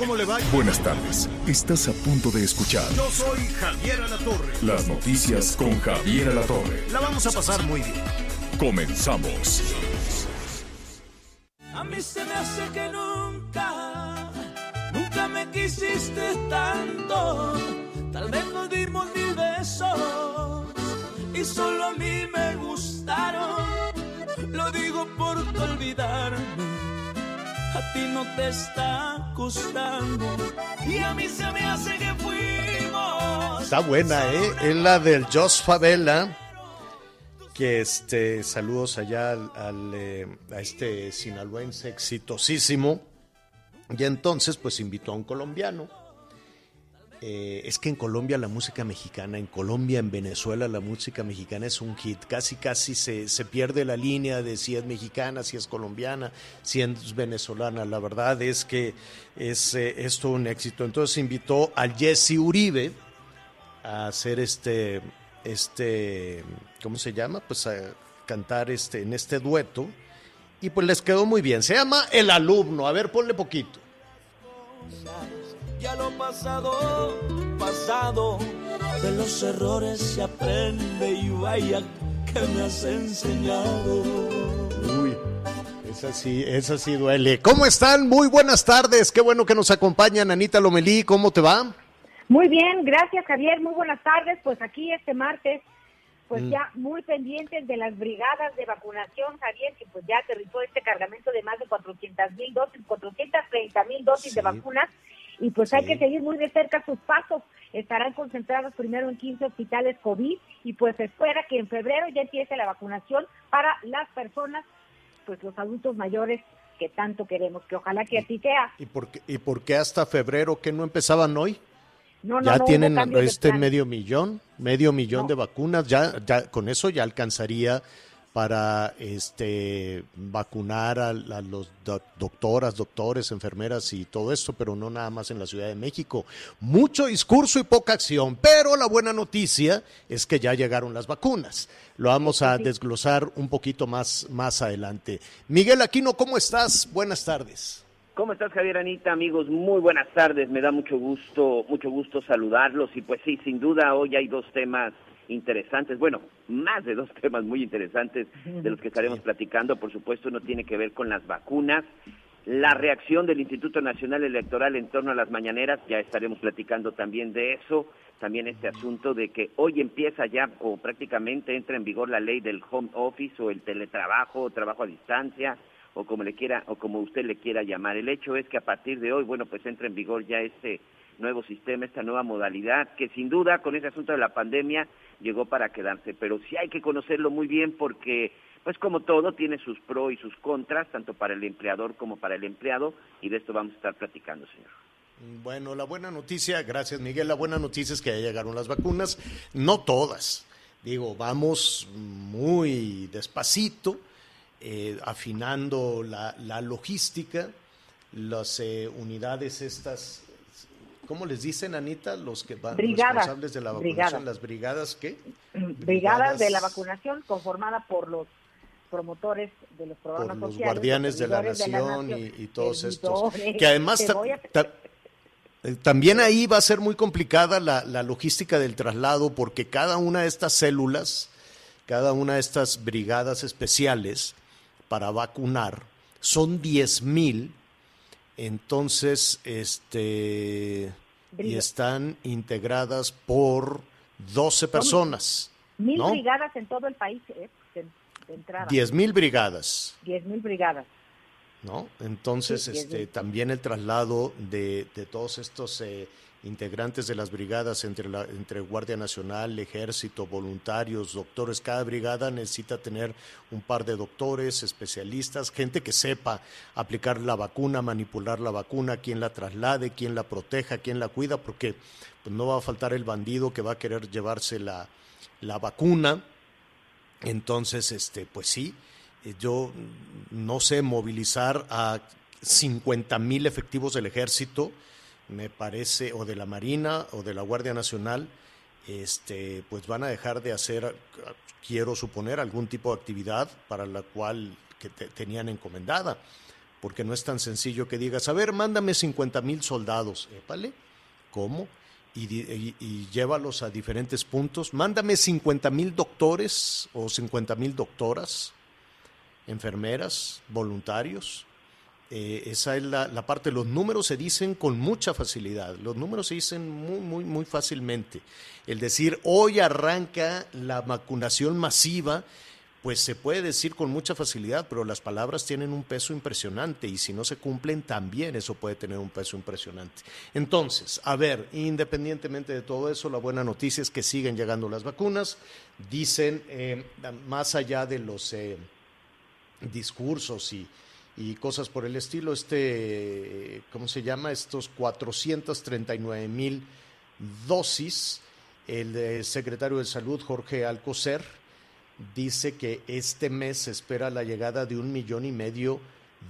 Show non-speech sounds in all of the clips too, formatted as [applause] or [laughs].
¿Cómo le va? Buenas tardes. Estás a punto de escuchar Yo soy Javier Alatorre. las noticias con Javier Alatorre. La vamos a pasar muy bien. Comenzamos. A mí se me hace que nunca, nunca me quisiste tanto. Tal vez nos dimos mil besos y solo a mí me gustaron. Lo digo por no olvidarme. A ti no te está gustando y a mí se me hace que fuimos. Está buena, ¿eh? Es la del Jos Favela. Que este, saludos allá al, al, eh, a este sinaloense exitosísimo. Y entonces, pues invitó a un colombiano. Eh, es que en Colombia la música mexicana, en Colombia, en Venezuela, la música mexicana es un hit. Casi, casi se, se pierde la línea de si es mexicana, si es colombiana, si es venezolana. La verdad es que es, eh, es todo un éxito. Entonces invitó al Jesse Uribe a hacer este, este, ¿cómo se llama? Pues a cantar este, en este dueto. Y pues les quedó muy bien. Se llama El Alumno. A ver, ponle poquito. Ya lo pasado, pasado, de los errores se aprende y vaya que me has enseñado. Uy, esa sí, esa sí duele. ¿Cómo están? Muy buenas tardes. Qué bueno que nos acompañan, Anita Lomelí. ¿Cómo te va? Muy bien, gracias Javier, muy buenas tardes. Pues aquí este martes, pues Mm. ya muy pendientes de las brigadas de vacunación, Javier, que pues ya aterrizó este cargamento de más de 400 mil dosis, 430 mil dosis de vacunas, y pues hay que seguir muy de cerca sus pasos. Estarán concentrados primero en 15 hospitales COVID y pues se espera que en febrero ya empiece la vacunación para las personas, pues los adultos mayores que tanto queremos, que ojalá que así sea. ¿Y por qué, y por qué hasta febrero que no empezaban hoy? No, ya no tienen este medio millón, medio millón de vacunas. Ya, ya con eso ya alcanzaría para este vacunar a, a los doc- doctoras, doctores, enfermeras y todo esto, pero no nada más en la Ciudad de México. Mucho discurso y poca acción, pero la buena noticia es que ya llegaron las vacunas. Lo vamos a desglosar un poquito más más adelante. Miguel Aquino, ¿cómo estás? Buenas tardes. ¿Cómo estás, Javier Anita? Amigos, muy buenas tardes. Me da mucho gusto, mucho gusto saludarlos. Y pues sí, sin duda hoy hay dos temas interesantes. Bueno, más de dos [laughs] temas muy interesantes de los que estaremos platicando. Por supuesto, uno tiene que ver con las vacunas. La reacción del Instituto Nacional Electoral en torno a las mañaneras, ya estaremos platicando también de eso. También este asunto de que hoy empieza ya o prácticamente entra en vigor la ley del home office o el teletrabajo o trabajo a distancia o como le quiera o como usted le quiera llamar. El hecho es que a partir de hoy, bueno, pues entra en vigor ya este nuevo sistema, esta nueva modalidad, que sin duda con ese asunto de la pandemia llegó para quedarse, pero sí hay que conocerlo muy bien porque, pues como todo, tiene sus pros y sus contras, tanto para el empleador como para el empleado, y de esto vamos a estar platicando, señor. Bueno, la buena noticia, gracias Miguel, la buena noticia es que ya llegaron las vacunas, no todas, digo, vamos muy despacito, eh, afinando la, logística, las eh, unidades estas, ¿cómo les dicen, Anita? Los que van Brigadas, responsables de la vacunación, brigadas. las brigadas, ¿qué? brigadas de la vacunación conformada por los promotores de los Por programas los sociales, guardianes de la nación y, nación, y todos estos. Que además eh, también ahí va a ser muy complicada la, la logística del traslado porque cada una de estas células, cada una de estas brigadas especiales para vacunar, son 10 mil Entonces, este, y están integradas por 12 personas. Mil ¿no? brigadas en todo el país, ¿eh? de, de entrada. 10 mil brigadas. Diez mil brigadas. ¿no? Entonces, Sí, este, también el traslado de, de todos estos eh, integrantes de las brigadas entre, la, entre Guardia Nacional, Ejército, voluntarios, doctores, cada brigada necesita tener un par de doctores, especialistas, gente que sepa aplicar la vacuna, manipular la vacuna, quién la traslade, quién la proteja, quién la cuida, porque pues, no va a faltar el bandido que va a querer llevarse la, la vacuna. Entonces, este, pues sí, eh, yo no sé movilizar a 50 mil efectivos del ejército, me parece, o de la Marina o de la Guardia Nacional, este, pues van a dejar de hacer, quiero suponer, algún tipo de actividad para la cual que te- tenían encomendada, porque no es tan sencillo que digas, a ver, mándame 50 mil soldados, épale, ¿cómo? Y, y llévalos a diferentes puntos, mándame 50 mil doctores o 50 mil doctoras, enfermeras, voluntarios. Eh, esa es la, parte. Los números se dicen con mucha facilidad. Los números se dicen muy, muy, muy fácilmente. El decir hoy arranca la vacunación masiva, pues se puede decir con mucha facilidad, pero las palabras tienen un peso impresionante y si no se cumplen también eso puede tener un peso impresionante. Entonces, a ver, independientemente de todo eso, la buena noticia es que siguen llegando las vacunas. Dicen, eh, más allá de los... eh, discursos y, y cosas por el estilo, este, ¿cómo se llama? Estos 439 mil dosis, el secretario de Salud, Jorge Alcocer, dice que este mes se espera la llegada de un millón y medio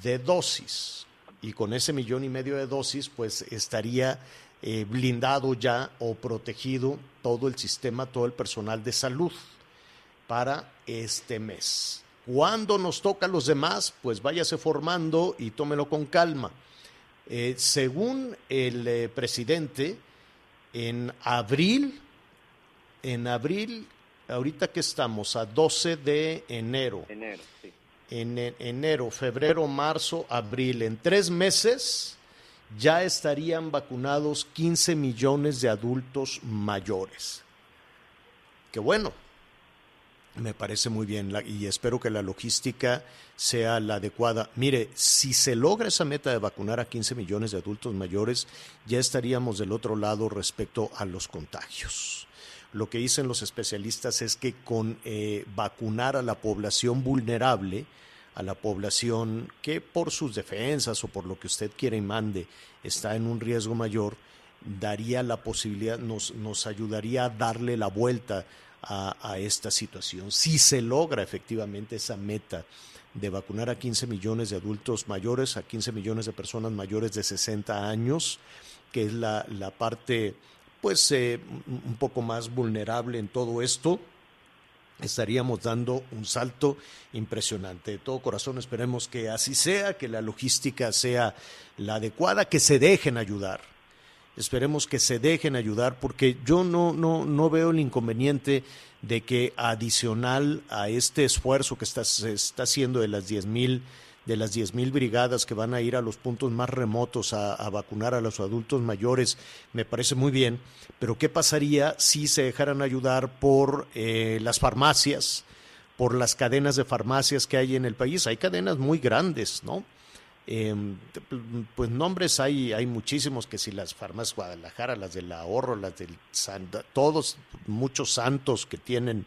de dosis. Y con ese millón y medio de dosis, pues estaría eh, blindado ya o protegido todo el sistema, todo el personal de salud para este mes. Cuando nos toca a los demás, pues váyase formando y tómelo con calma. Eh, según el eh, presidente, en abril, en abril, ahorita que estamos a 12 de enero, Enero, sí. en en- enero, febrero, marzo, abril, en tres meses ya estarían vacunados 15 millones de adultos mayores. Qué bueno, me parece muy bien y espero que la logística sea la adecuada. Mire, si se logra esa meta de vacunar a 15 millones de adultos mayores, ya estaríamos del otro lado respecto a los contagios. Lo que dicen los especialistas es que con eh, vacunar a la población vulnerable, a la población que por sus defensas o por lo que usted quiera y mande está en un riesgo mayor, daría la posibilidad, nos, nos ayudaría a darle la vuelta a, esta situación. Si se logra efectivamente esa meta de vacunar a 15 millones de adultos mayores, a 15 millones de personas mayores de 60 años, que es la, la parte pues eh, un poco más vulnerable en todo esto, estaríamos dando un salto impresionante. De todo corazón esperemos que así sea, que la logística sea la adecuada, que se dejen ayudar. Esperemos que se dejen ayudar porque yo no, no, no veo el inconveniente de que adicional a este esfuerzo que está, se está haciendo de las 10 mil de las 10 mil brigadas que van a ir a los puntos más remotos a, a vacunar a los adultos mayores, me parece muy bien, pero ¿qué pasaría si se dejaran ayudar por eh, las farmacias, por las cadenas de farmacias que hay en el país? Hay cadenas muy grandes, ¿no? Eh, pues nombres hay, hay muchísimos que si las farmacias Guadalajara, las del ahorro, las del Santa, todos, muchos santos que tienen,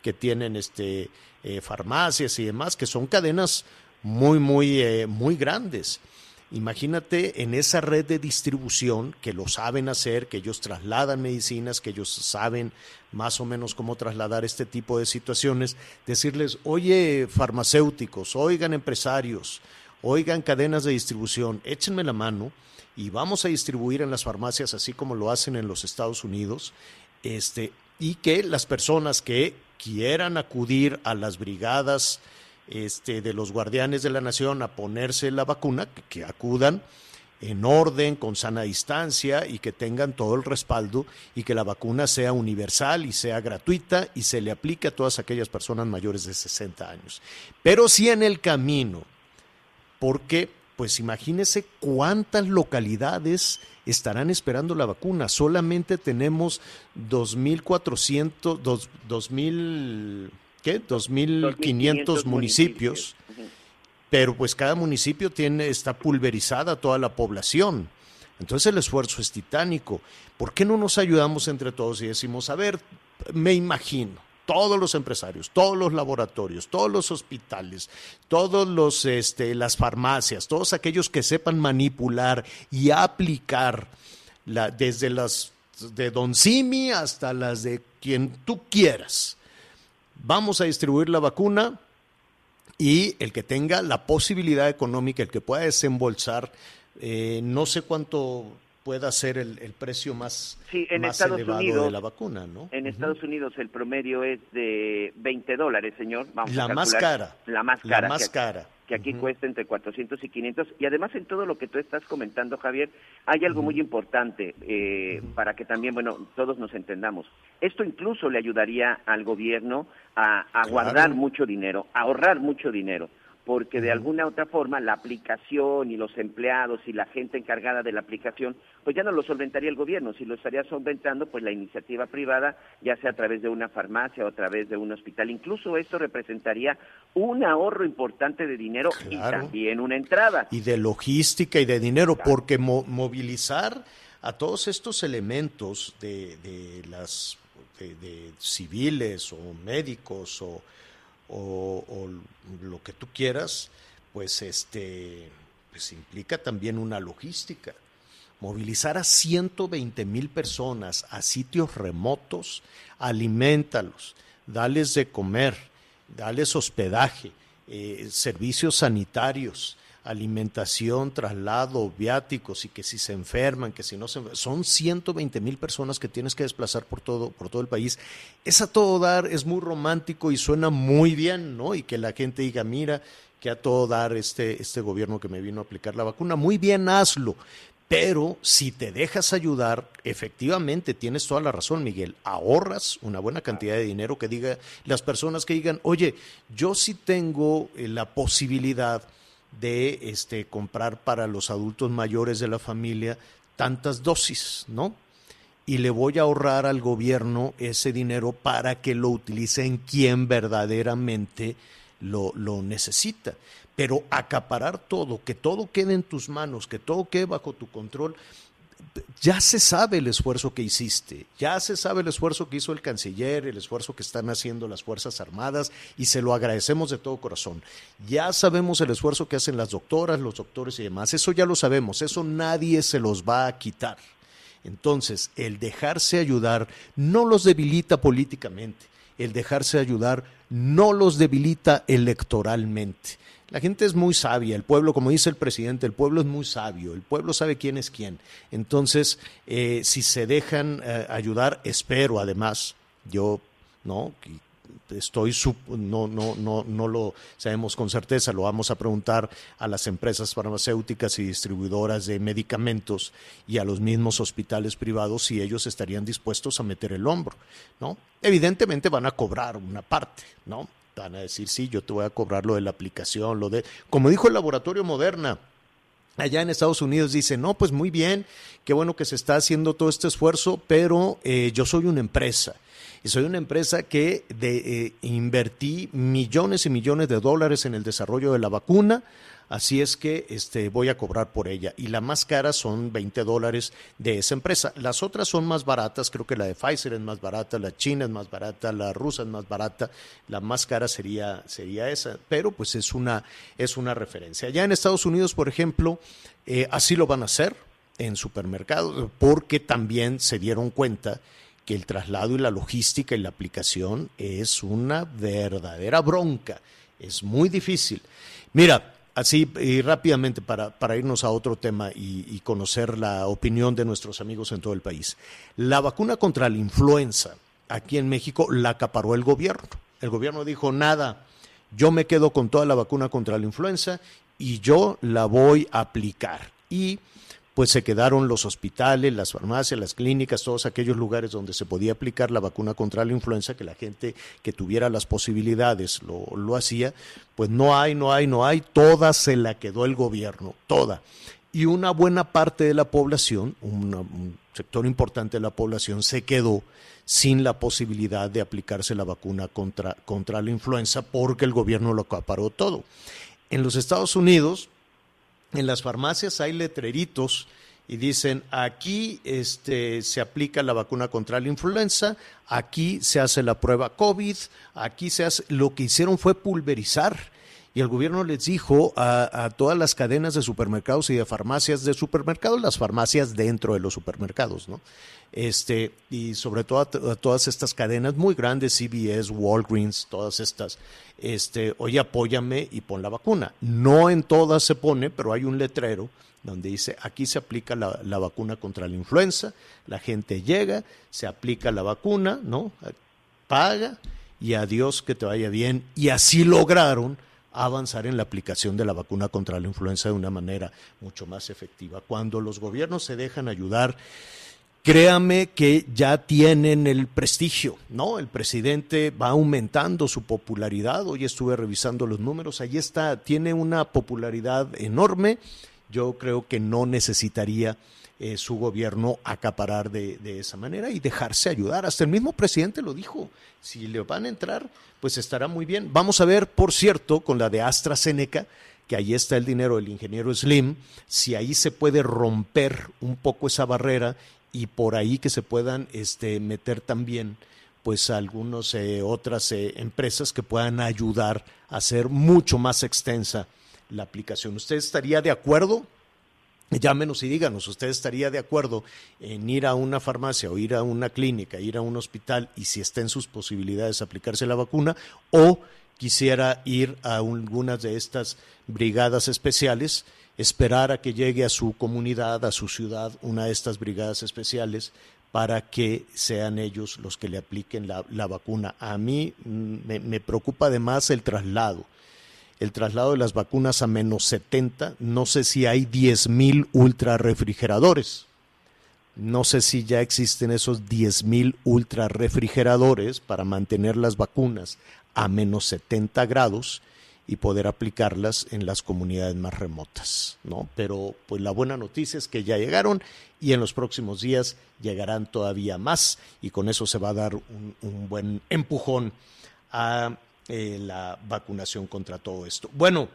que tienen este eh, farmacias y demás, que son cadenas muy, muy, eh, muy grandes. Imagínate en esa red de distribución que lo saben hacer, que ellos trasladan medicinas, que ellos saben más o menos cómo trasladar este tipo de situaciones, decirles, oye, farmacéuticos, oigan empresarios, oigan cadenas de distribución, échenme la mano y vamos a distribuir en las farmacias así como lo hacen en los Estados Unidos, este, y que las personas que quieran acudir a las brigadas este, de los guardianes de la nación a ponerse la vacuna, que, que acudan en orden, con sana distancia y que tengan todo el respaldo y que la vacuna sea universal y sea gratuita y se le aplique a todas aquellas personas mayores de 60 años. Pero si en el camino, porque pues imagínese cuántas localidades estarán esperando la vacuna. Solamente tenemos 2.400, 2.000, ¿qué? 2.500 municipios, pero pues cada municipio tiene, está pulverizada toda la población. Entonces el esfuerzo es titánico. ¿Por qué no nos ayudamos entre todos y decimos, a ver, me imagino, todos los empresarios, todos los laboratorios, todos los hospitales, todos los este, las farmacias, todos aquellos que sepan manipular y aplicar la, desde las de Don Simi hasta las de quien tú quieras. Vamos a distribuir la vacuna y el que tenga la posibilidad económica, el que pueda desembolsar, eh, no sé cuánto pueda ser el, precio más, sí, en más Estados elevado Unidos, de la vacuna, ¿no? En Estados Unidos el promedio es de 20 dólares, señor. Vamos la a más cara. La más cara. La más que, cara. Que aquí cuesta entre 400 y 500. Y además en todo lo que tú estás comentando, Javier, hay algo muy importante eh, para que también, bueno, todos nos entendamos. Esto incluso le ayudaría al gobierno a, a Claro. guardar mucho dinero, a ahorrar mucho dinero porque de alguna otra forma la aplicación y los empleados y la gente encargada de la aplicación, pues ya no lo solventaría el gobierno, si lo estaría solventando pues la iniciativa privada, ya sea a través de una farmacia o a través de un hospital. Incluso esto representaría un ahorro importante de dinero y también una entrada. y de logística y de dinero, porque mo- movilizar a todos estos elementos de, de las de, de civiles o médicos o, o- lo que tú quieras, pues este pues implica también una logística. Movilizar a 120 mil personas a sitios remotos, alimentalos, dales de comer, dales hospedaje, eh, servicios sanitarios, alimentación, traslado, viáticos y que si se enferman, que si no se enfer- son 120 mil personas que tienes que desplazar por todo, por todo el país. Es a todo dar, es muy romántico y suena muy bien, ¿no? Y que la gente diga, mira, que a todo dar este, este gobierno que me vino a aplicar la vacuna, muy bien, hazlo. Pero si te dejas ayudar, efectivamente tienes toda la razón, Miguel. Ahorras una buena cantidad de dinero que diga las personas que digan, oye, yo sí tengo eh, la posibilidad de este, comprar para los adultos mayores de la familia tantas dosis, ¿no? Y le voy a ahorrar al gobierno ese dinero para que lo utilice en quien verdaderamente lo, lo necesita. Pero acaparar todo, que todo quede en tus manos, que todo quede bajo tu control, ya se sabe el esfuerzo que hiciste, ya se sabe el esfuerzo que hizo el canciller, el esfuerzo que están haciendo las Fuerzas Armadas y se lo agradecemos de todo corazón. Ya sabemos el esfuerzo que hacen las doctoras, los doctores y demás, eso ya lo sabemos, eso nadie se los va a quitar. Entonces, el dejarse ayudar no los debilita políticamente, el dejarse ayudar no los debilita electoralmente. La gente es muy sabia, el pueblo, como dice el presidente, el pueblo es muy sabio, el pueblo sabe quién es quién. Entonces, eh, si se dejan eh, ayudar, espero además, yo, ¿no? Estoy no, no, no, no lo sabemos con certeza, lo vamos a preguntar a las empresas farmacéuticas y distribuidoras de medicamentos y a los mismos hospitales privados si ellos estarían dispuestos a meter el hombro, ¿no? Evidentemente van a cobrar una parte, ¿no? Van a decir, sí, yo te voy a cobrar lo de la aplicación, lo de, como dijo el laboratorio Moderna, allá en Estados Unidos dice, no, pues muy bien, qué bueno que se está haciendo todo este esfuerzo, pero eh, yo soy una empresa. Y soy una empresa que eh, invertí millones y millones de dólares en el desarrollo de la vacuna, así es que este, voy a cobrar por ella. Y la más cara son 20 dólares de esa empresa. Las otras son más baratas, creo que la de Pfizer es más barata, la china es más barata, la rusa es más barata, la más cara sería, sería esa, pero pues es una, es una referencia. Allá en Estados Unidos, por ejemplo, eh, así lo van a hacer en supermercados, porque también se dieron cuenta que el traslado y la logística y la aplicación es una verdadera bronca, es muy difícil. Mira, así y rápidamente para, para irnos a otro tema y, y conocer la opinión de nuestros amigos en todo el país. La vacuna contra la influenza aquí en México la acaparó el gobierno. El gobierno dijo, nada, yo me quedo con toda la vacuna contra la influenza y yo la voy a aplicar. Y pues se quedaron los hospitales, las farmacias, las clínicas, todos aquellos lugares donde se podía aplicar la vacuna contra la influenza, que la gente que tuviera las posibilidades lo, hacía, pues no hay, no hay, no hay, toda se la quedó el gobierno, toda. Y una buena parte de la población, un sector importante de la población, se quedó sin la posibilidad de aplicarse la vacuna contra, contra la influenza porque el gobierno lo acaparó todo. En los Estados Unidos, en las farmacias hay letreritos y dicen aquí este, se aplica la vacuna contra la influenza, aquí se hace la prueba COVID, aquí se hace, lo que hicieron fue pulverizar y el gobierno les dijo a, todas las cadenas de supermercados y de farmacias de supermercados, las farmacias dentro de los supermercados, ¿no? Este, y sobre todo a, todas estas cadenas muy grandes, CVS, Walgreens, todas estas, este, oye, apóyame y pon la vacuna. No en todas se pone, pero hay un letrero donde dice, aquí se aplica la vacuna contra la influenza, la gente llega, se aplica la vacuna, ¿no? Paga y adiós, que te vaya bien. Y así lograron avanzar en la aplicación de la vacuna contra la influenza de una manera mucho más efectiva. Cuando los gobiernos se dejan ayudar, créame que ya tienen el prestigio, ¿no? El presidente va aumentando su popularidad. Hoy estuve revisando los números, ahí está, tiene una popularidad enorme. Yo creo que no necesitaría eh, su gobierno acaparar de, de, esa manera y dejarse ayudar. Hasta el mismo presidente lo dijo, si le van a entrar, pues estará muy bien. Vamos a ver, por cierto, con la de AstraZeneca, que ahí está el dinero del ingeniero Slim, si ahí se puede romper un poco esa barrera y por ahí que se puedan este, meter también pues algunas eh, otras eh, empresas que puedan ayudar a hacer mucho más extensa la aplicación. ¿Usted estaría de acuerdo? Llámenos y díganos, ¿usted estaría de acuerdo en ir a una farmacia o ir a una clínica, ir a un hospital y si está en sus posibilidades aplicarse la vacuna o quisiera ir a algunas de estas brigadas especiales, esperar a que llegue a su comunidad, a su ciudad, una de estas brigadas especiales para que sean ellos los que le apliquen la, vacuna. A mí mm, me, me preocupa además el traslado el traslado de las vacunas a menos 70. No sé si hay 10.000 ultra refrigeradores. No sé si ya existen esos 10.000 ultra refrigeradores para mantener las vacunas a menos 70 grados y poder aplicarlas en las comunidades más remotas, ¿no? Pero pues la buena noticia es que ya llegaron y en los próximos días llegarán todavía más y con eso se va a dar un buen empujón a eh, la vacunación contra todo esto. Bueno,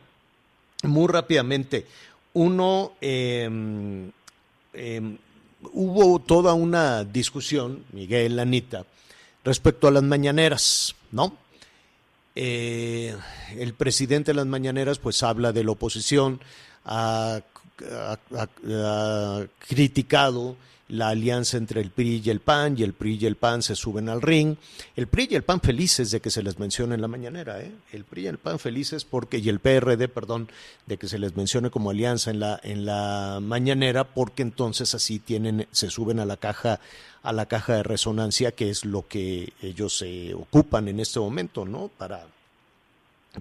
muy rápidamente, uno, em, em, hubo toda una discusión, Miguel, Anita, respecto a las mañaneras, ¿no? Eh, el presidente de las mañaneras pues habla de la oposición, ha criticado la alianza entre el PRI y el PAN, y el PRI y el PAN se suben al ring. El PRI y el PAN felices de que se les mencione en la mañanera, ¿eh? El PRI y el PAN felices porque, y el PRD, perdón, de que se les mencione como alianza en la, en la mañanera, porque entonces así tienen, se suben a la caja, a la caja de resonancia, que es lo que ellos se ocupan en este momento, ¿no? Para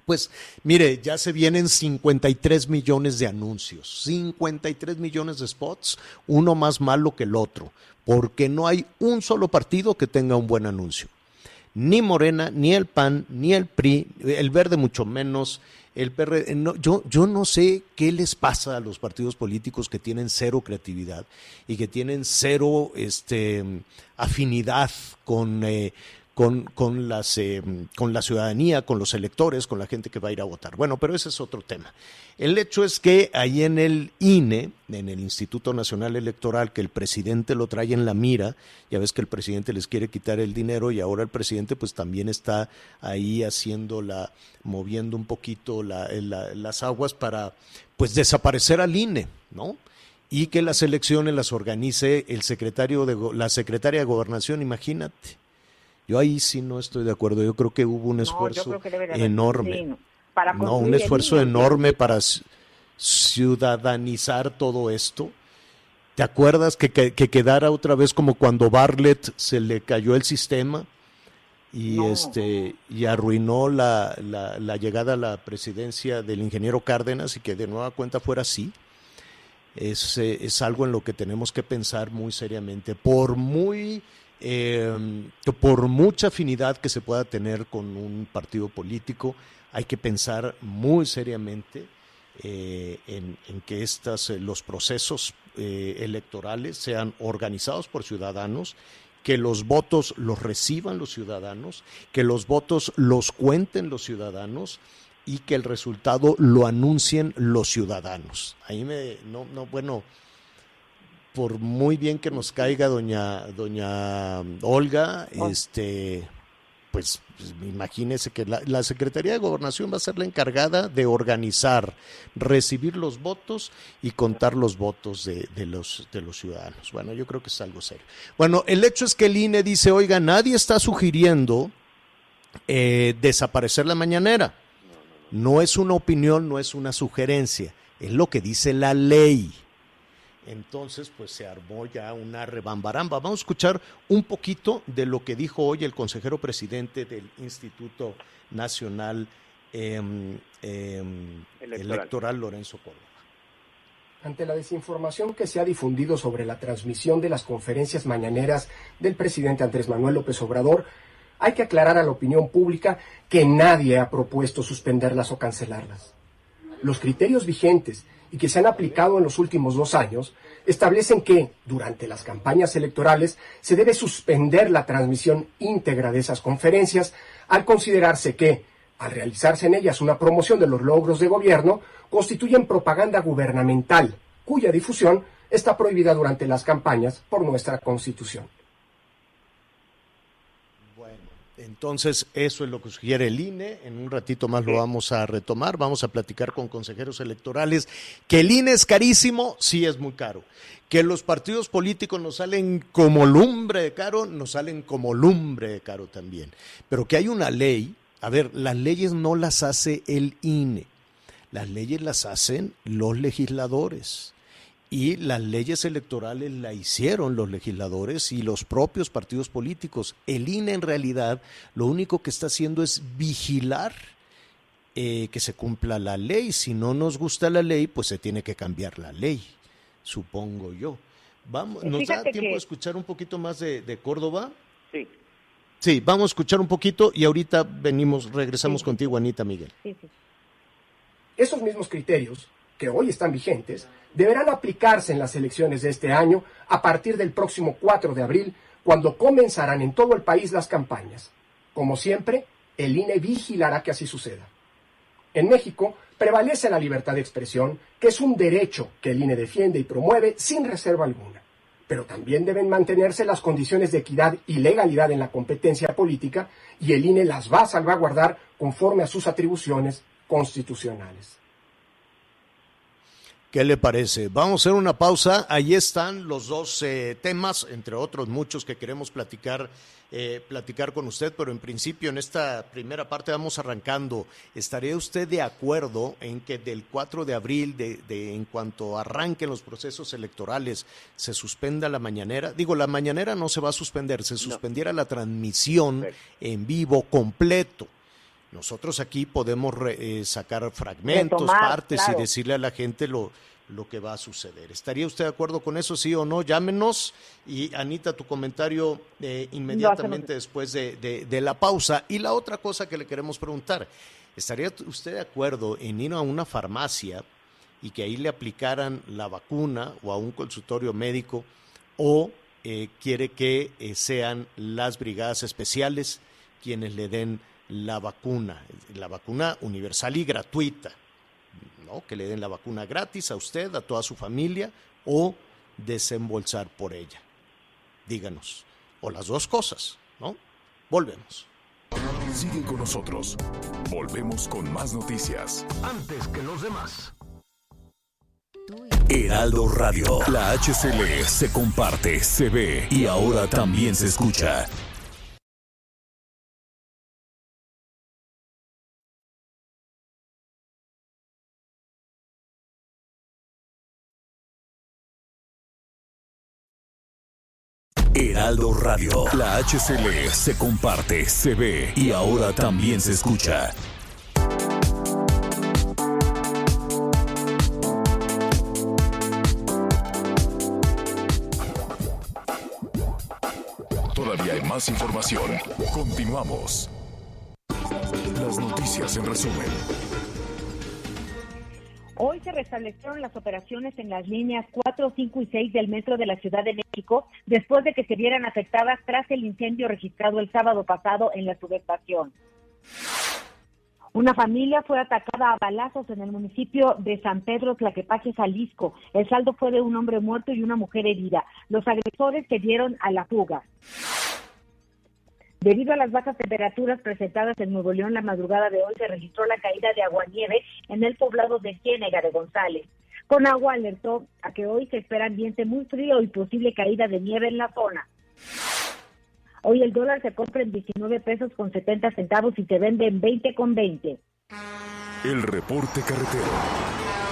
pues mire, ya se vienen 53 millones de anuncios, 53 millones de spots, uno más malo que el otro, porque no hay un solo partido que tenga un buen anuncio. Ni Morena, ni el PAN, ni el PRI, el Verde mucho menos, el PRD. No, yo, yo no sé qué les pasa a los partidos políticos que tienen cero creatividad y que tienen cero este, afinidad con, eh, con, con, las, eh, con la ciudadanía, con los electores, con la gente que va a ir a votar. Bueno, pero ese es otro tema. El hecho es que ahí en el INE, en el Instituto Nacional Electoral, que el presidente lo trae en la mira, ya ves que el presidente les quiere quitar el dinero y ahora el presidente pues también está ahí haciendo la, moviendo un poquito la, las aguas para pues desaparecer al INE, ¿no? Y que las elecciones las organice el secretario de la secretaria de gobernación, imagínate yo ahí sí no estoy de acuerdo. Yo creo que hubo un esfuerzo enorme. no, un esfuerzo enorme para ciudadanizar todo esto. ¿Te acuerdas que, que, quedara otra vez como cuando Bartlett se le cayó el sistema y este y arruinó la, la, llegada a la presidencia del ingeniero Cárdenas y que de nueva cuenta fuera así? es, eh, es algo en lo que tenemos que pensar muy seriamente. Por muy eh, por mucha afinidad que se pueda tener con un partido político, hay que pensar muy seriamente eh, en, en, que estas, eh, los procesos eh, electorales sean organizados por ciudadanos, que los votos los reciban los ciudadanos, que los votos los cuenten los ciudadanos y que el resultado lo anuncien los ciudadanos. Ahí me, no, no, bueno, por muy bien que nos caiga doña, doña Olga, oh. este, pues, pues imagínese que la, la, Secretaría de Gobernación va a ser la encargada de organizar, recibir los votos y contar los votos de, de, los, de los ciudadanos. Bueno, yo creo que es algo serio. Bueno, el hecho es que el INE dice, oiga, nadie está sugiriendo eh, desaparecer la mañanera. No es una opinión, no es una sugerencia, es lo que dice la ley. Entonces, pues se armó ya una rebambaramba. Vamos a escuchar un poquito de lo que dijo hoy el consejero presidente del Instituto Nacional eh, eh, electoral. electoral, Lorenzo Córdoba. Ante la desinformación que se ha difundido sobre la transmisión de las conferencias mañaneras del presidente Andrés Manuel López Obrador, hay que aclarar a la opinión pública que nadie ha propuesto suspenderlas o cancelarlas. Los criterios vigentes y que se han aplicado en los últimos dos años establecen que, durante las campañas electorales, se debe suspender la transmisión íntegra de esas conferencias al considerarse que, al realizarse en ellas una promoción de los logros de gobierno, constituyen propaganda gubernamental, cuya difusión está prohibida durante las campañas por nuestra Constitución. Entonces, eso es lo que sugiere el INE. En un ratito más lo vamos a retomar. Vamos a platicar con consejeros electorales. Que el INE es carísimo, sí es muy caro. Que los partidos políticos nos salen como lumbre de caro, nos salen como lumbre de caro también. Pero que hay una ley. A ver, las leyes no las hace el INE. Las leyes las hacen los legisladores y las leyes electorales la hicieron los legisladores y los propios partidos políticos. El INE en realidad lo único que está haciendo es vigilar eh, que se cumpla la ley. Si no nos gusta la ley, pues se tiene que cambiar la ley, supongo yo. Vamos, ¿Nos Fíjate da tiempo que... de escuchar un poquito más de, de, Córdoba? Sí. Sí, vamos a escuchar un poquito y ahorita venimos, regresamos sí. contigo, Anita Miguel. Sí, sí. Esos mismos criterios que hoy están vigentes deberán aplicarse en las elecciones de este año a partir del próximo 4 de abril, cuando comenzarán en todo el país las campañas. Como siempre, el INE vigilará que así suceda. En México prevalece la libertad de expresión, que es un derecho que el INE defiende y promueve sin reserva alguna. Pero también deben mantenerse las condiciones de equidad y legalidad en la competencia política y el INE las va a salvaguardar conforme a sus atribuciones constitucionales. ¿Qué le parece? Vamos a hacer una pausa. Ahí están los dos eh, temas, entre otros muchos que queremos platicar, eh, platicar con usted, pero en principio en esta primera parte vamos arrancando. ¿Estaría usted de acuerdo en que del 4 de abril, de, de, en cuanto arranquen los procesos electorales, se suspenda la mañanera? Digo, la mañanera no se va a suspender, se suspendiera no. la transmisión en vivo completo. Nosotros aquí podemos eh, sacar fragmentos, Retomar, partes claro. y decirle a la gente lo, lo que va a suceder. ¿Estaría usted de acuerdo con eso, sí o no? Llámenos y Anita, tu comentario eh, inmediatamente después de, de, de, la pausa. Y la otra cosa que le queremos preguntar, ¿estaría usted de acuerdo en ir a una farmacia y que ahí le aplicaran la vacuna o a un consultorio médico o eh, quiere que eh, sean las brigadas especiales quienes le den la vacuna, la vacuna universal y gratuita, ¿no? que le den la vacuna gratis a usted, a toda su familia, o desembolsar por ella. Díganos, o las dos cosas, ¿no? Volvemos. Siguen con nosotros. Volvemos con más noticias. Antes que los demás. Heraldo Radio, la HCL se comparte, se ve y ahora también se escucha. Heraldo Radio. La HCL se comparte, se ve y ahora también se escucha. Todavía hay más información. Continuamos. Las noticias en resumen. Hoy se restablecieron las operaciones en las líneas 4, 5 y 6 del metro de la Ciudad de México después de que se vieran afectadas tras el incendio registrado el sábado pasado en la subestación. Una familia fue atacada a balazos en el municipio de San Pedro Tlaquepaque, Jalisco. El saldo fue de un hombre muerto y una mujer herida. Los agresores se dieron a la fuga. Debido a las bajas temperaturas presentadas en Nuevo León la madrugada de hoy, se registró la caída de aguanieve en el poblado de Ciénega de González. Con agua alertó a que hoy se espera ambiente muy frío y posible caída de nieve en la zona. Hoy el dólar se compra en 19 pesos con 70 centavos y se vende en 20 con 20. El reporte carretero.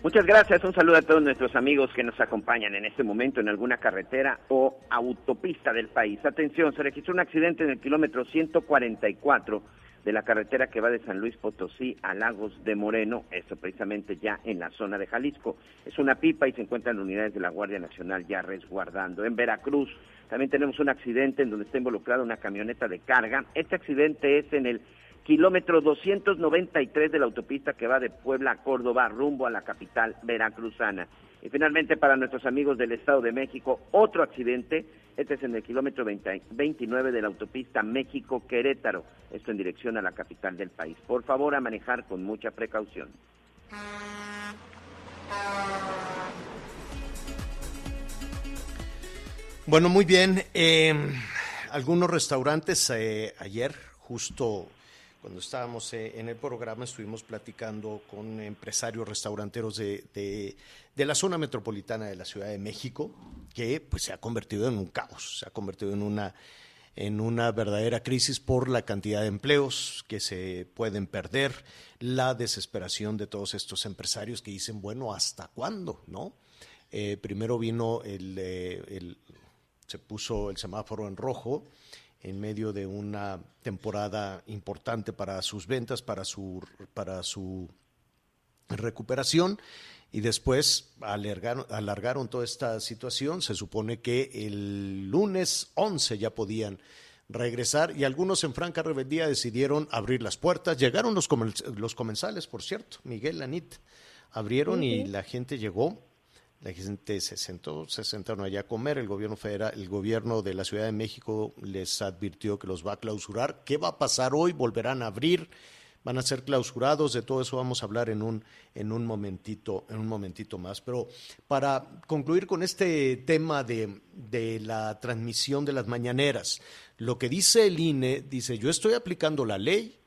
Muchas gracias, un saludo a todos nuestros amigos que nos acompañan en este momento en alguna carretera o autopista del país. Atención, se registró un accidente en el kilómetro 144 de la carretera que va de San Luis Potosí a Lagos de Moreno, esto precisamente ya en la zona de Jalisco. Es una pipa y se encuentran unidades de la Guardia Nacional ya resguardando. En Veracruz también tenemos un accidente en donde está involucrada una camioneta de carga. Este accidente es en el kilómetro 293 de la autopista que va de Puebla a Córdoba rumbo a la capital veracruzana. Y finalmente para nuestros amigos del Estado de México, otro accidente, este es en el kilómetro 20 29 de la autopista México-Querétaro, esto en dirección a la capital del país. Por favor, a manejar con mucha precaución. Bueno, muy bien. Eh, algunos restaurantes eh, ayer, justo cuando estábamos eh, en el programa, estuvimos platicando con empresarios restauranteros de, de, la zona metropolitana de la Ciudad de México, que pues se ha convertido en un caos, se ha convertido en una en una verdadera crisis por la cantidad de empleos que se pueden perder, la desesperación de todos estos empresarios que dicen, bueno, ¿hasta cuándo? ¿No? Eh, primero vino eh, el, se puso el semáforo en rojo en medio de una temporada importante para sus ventas, para su, para su recuperación y después alargaron, alargaron, toda esta situación. Se supone que el lunes 11 ya podían regresar y algunos en franca rebeldía decidieron abrir las puertas. Llegaron los, los comensales, por cierto, Miguel Lanit, abrieron uh -huh. y la gente llegó. La gente se sentó, se sentaron allá a comer. El gobierno federal, el gobierno de la Ciudad de México les advirtió que los va a clausurar. ¿Qué va a pasar hoy? ¿Volverán a abrir? van a ser clausurados, de todo eso vamos a hablar en un, en un momentito, en un momentito más. Pero para concluir con este tema de, de la transmisión de las mañaneras, lo que dice el INE, dice, yo estoy aplicando la ley,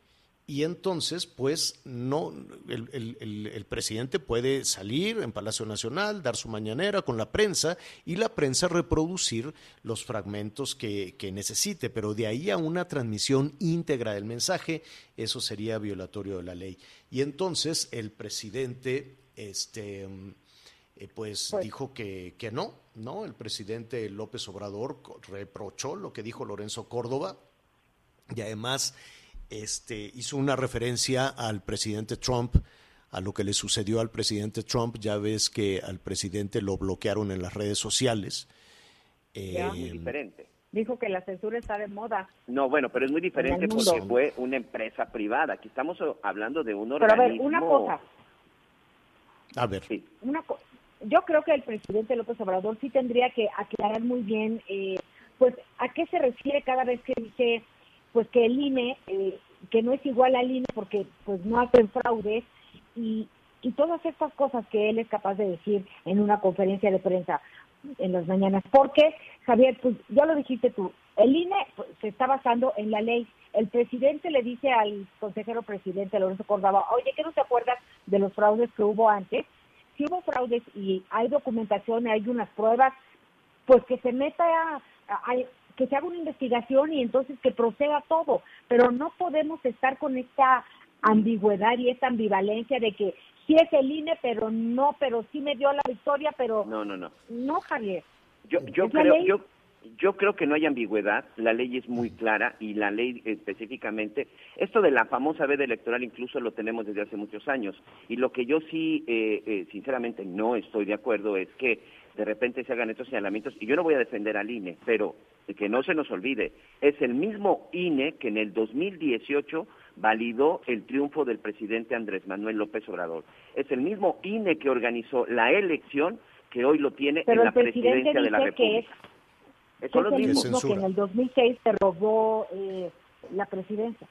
y entonces, pues, no, el, el, el, presidente puede salir en Palacio Nacional, dar su mañanera con la prensa y la prensa reproducir los fragmentos que, que, necesite, pero de ahí a una transmisión íntegra del mensaje, eso sería violatorio de la ley. Y entonces el presidente, este, eh, pues, pues, dijo que, que no, ¿no? El presidente López Obrador reprochó lo que dijo Lorenzo Córdoba y además este, hizo una referencia al presidente Trump, a lo que le sucedió al presidente Trump. Ya ves que al presidente lo bloquearon en las redes sociales. Eh, muy diferente. Dijo que la censura está de moda. No, bueno, pero es muy diferente porque fue una empresa privada. Aquí estamos hablando de un organismo. Pero a ver, una cosa. A ver. Sí. Una co Yo creo que el presidente López Obrador sí tendría que aclarar muy bien, eh, pues, a qué se refiere cada vez que dice pues que el INE, eh, que no es igual al INE porque pues no hacen fraudes y, y todas estas cosas que él es capaz de decir en una conferencia de prensa en las mañanas. Porque, Javier, pues ya lo dijiste tú, el INE pues, se está basando en la ley. El presidente le dice al consejero presidente Lorenzo Córdoba, oye, ¿qué no te acuerdas de los fraudes que hubo antes? Si hubo fraudes y hay documentación, hay unas pruebas, pues que se meta a, a, que se haga una investigación y entonces que proceda todo, pero no podemos estar con esta ambigüedad y esta ambivalencia de que sí es el INE, pero no, pero sí me dio la victoria, pero no, no, no, no, Javier. Yo, yo creo, yo, Yo creo que no hay ambigüedad, la ley es muy clara y la ley específicamente, esto de la famosa veda electoral incluso lo tenemos desde hace muchos años. Y lo que yo sí, eh, eh, sinceramente, no estoy de acuerdo es que de repente se hagan estos señalamientos y yo no voy a defender al INE, pero que no se nos olvide, es el mismo INE que en el 2018 validó el triunfo del presidente Andrés Manuel López Obrador. Es el mismo INE que organizó la elección que hoy lo tiene en la presidencia de la República. Que es, es el mismo que en el 2006 se robó eh, la presidencia.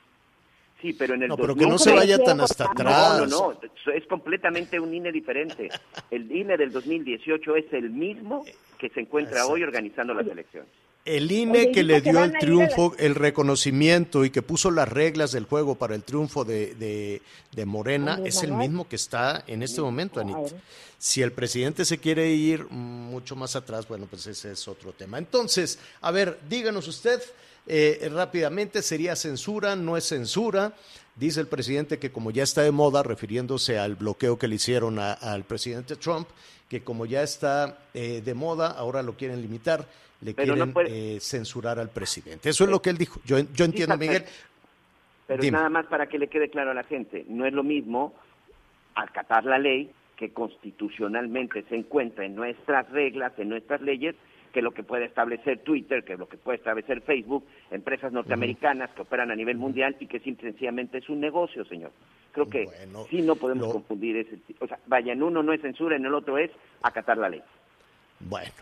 Sí, pero en el no, pero que no se vaya tan hasta atrás. No, no, no, es completamente un INE diferente. El INE del 2018 es el mismo que se encuentra hoy organizando las elecciones. El INE que le dio el triunfo, el reconocimiento y que puso las reglas del juego para el triunfo de, de, Morena es el mismo que está en este momento, Anita. Si el presidente se quiere ir mucho más atrás, bueno, pues ese es otro tema. Entonces, a ver, díganos usted eh, rápidamente, ¿sería censura? ¿No es censura? Dice el presidente que como ya está de moda, refiriéndose al bloqueo que le hicieron al presidente Trump, que como ya está eh, de moda, ahora lo quieren limitar le quieren eh, censurar al presidente. Eso es lo que él dijo. Yo, yo entiendo, Miguel. Pero nada más para que le quede claro a la gente, no es lo mismo acatar la ley que constitucionalmente se encuentra en nuestras reglas, en nuestras leyes, que lo que puede establecer Twitter, que lo que puede establecer Facebook, empresas norteamericanas que operan a nivel mundial y que simple, sencillamente es un negocio, señor. Creo que sí no podemos confundir ese, o sea, vaya, en uno no es censura, en el otro es acatar la ley. Bueno,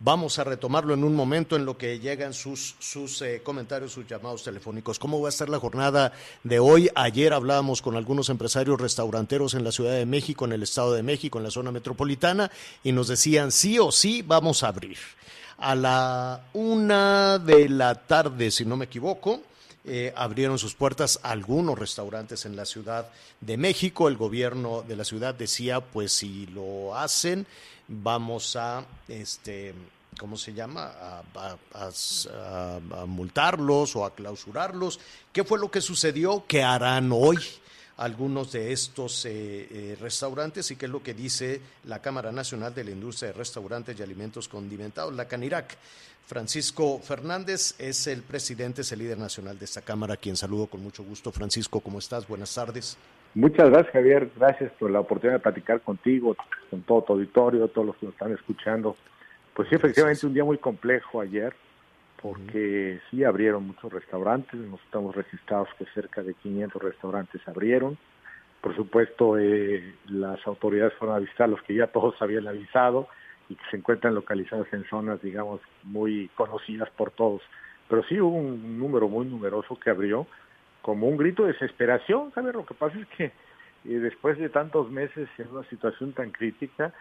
Vamos a retomarlo en un momento en lo que llegan sus, sus eh, comentarios, sus llamados telefónicos. ¿Cómo va a estar la jornada de hoy? Ayer hablábamos con algunos empresarios restauranteros en la Ciudad de México, en el Estado de México, en la zona metropolitana, y nos decían sí o sí vamos a abrir. A la una de la tarde, si no me equivoco, eh, abrieron sus puertas algunos restaurantes en la Ciudad de México. El gobierno de la ciudad decía, pues si lo hacen, vamos a, este, ¿cómo se llama? A, multarlos o a clausurarlos. ¿Qué fue lo que sucedió? ¿Qué harán hoy? algunos de estos eh, eh, restaurantes y qué es lo que dice la Cámara Nacional de la Industria de Restaurantes y Alimentos Condimentados, la CANIRAC. Francisco Fernández es el presidente, es el líder nacional de esta Cámara, quien saludo con mucho gusto. Francisco, ¿cómo estás? Buenas tardes. Muchas gracias, Javier. Gracias por la oportunidad de platicar contigo, con todo tu auditorio, todos los que nos están escuchando. Pues sí, efectivamente, un día muy complejo ayer, porque sí abrieron muchos restaurantes. Nos estamos registrados que cerca de 500 restaurantes abrieron. Por supuesto, eh, las autoridades fueron a visitar los que ya todos [laughs] habían avisado y que se encuentran localizados en zonas, digamos, muy conocidas por todos. Pero sí hubo un número muy numeroso que abrió como un grito de desesperación, ¿sabes? Lo que pasa es que eh, después de tantos meses en una situación tan crítica,